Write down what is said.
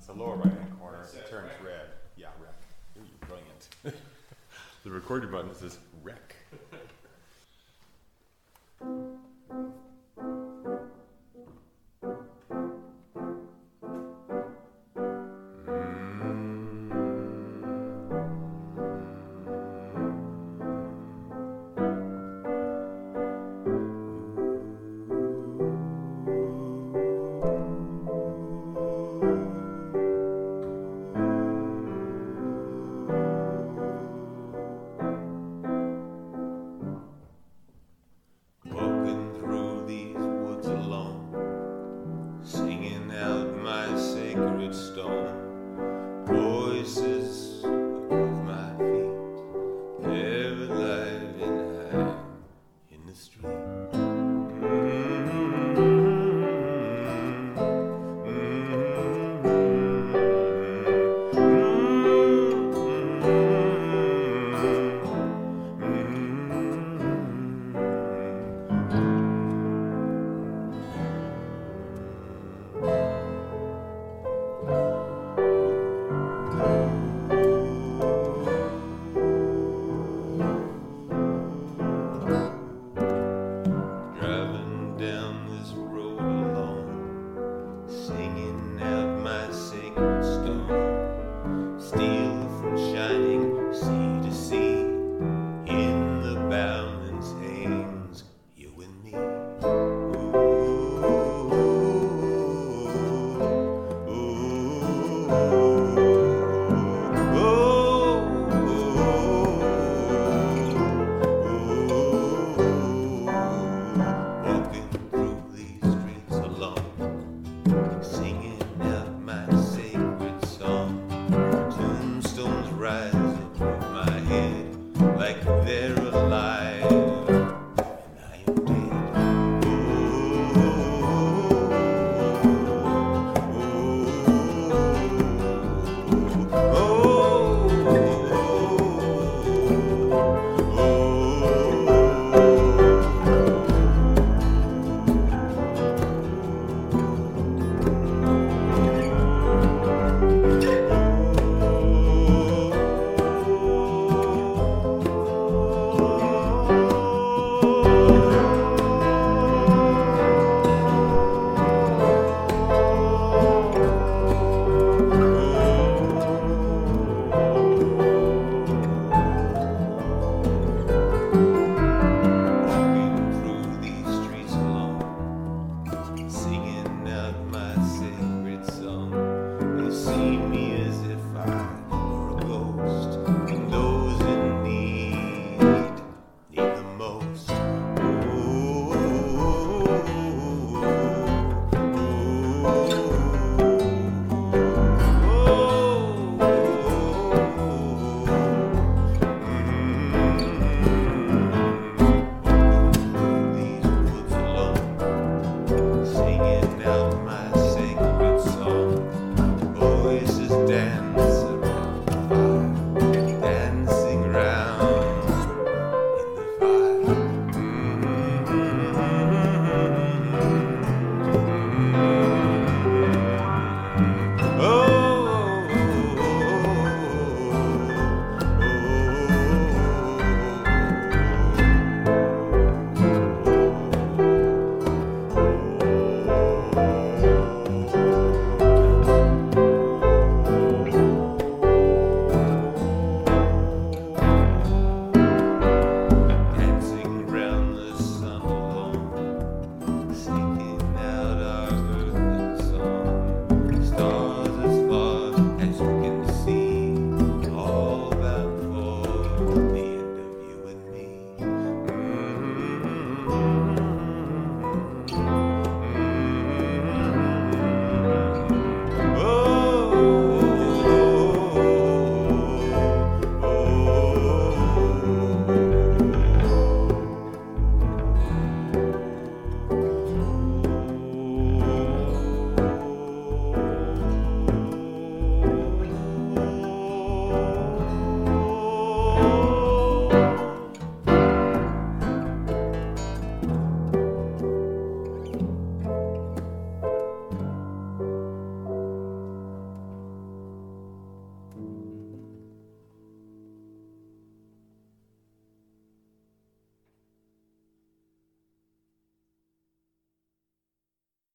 It's the lower right-hand corner, It turns red. Yeah, rec. Brilliant. The recording button says rec.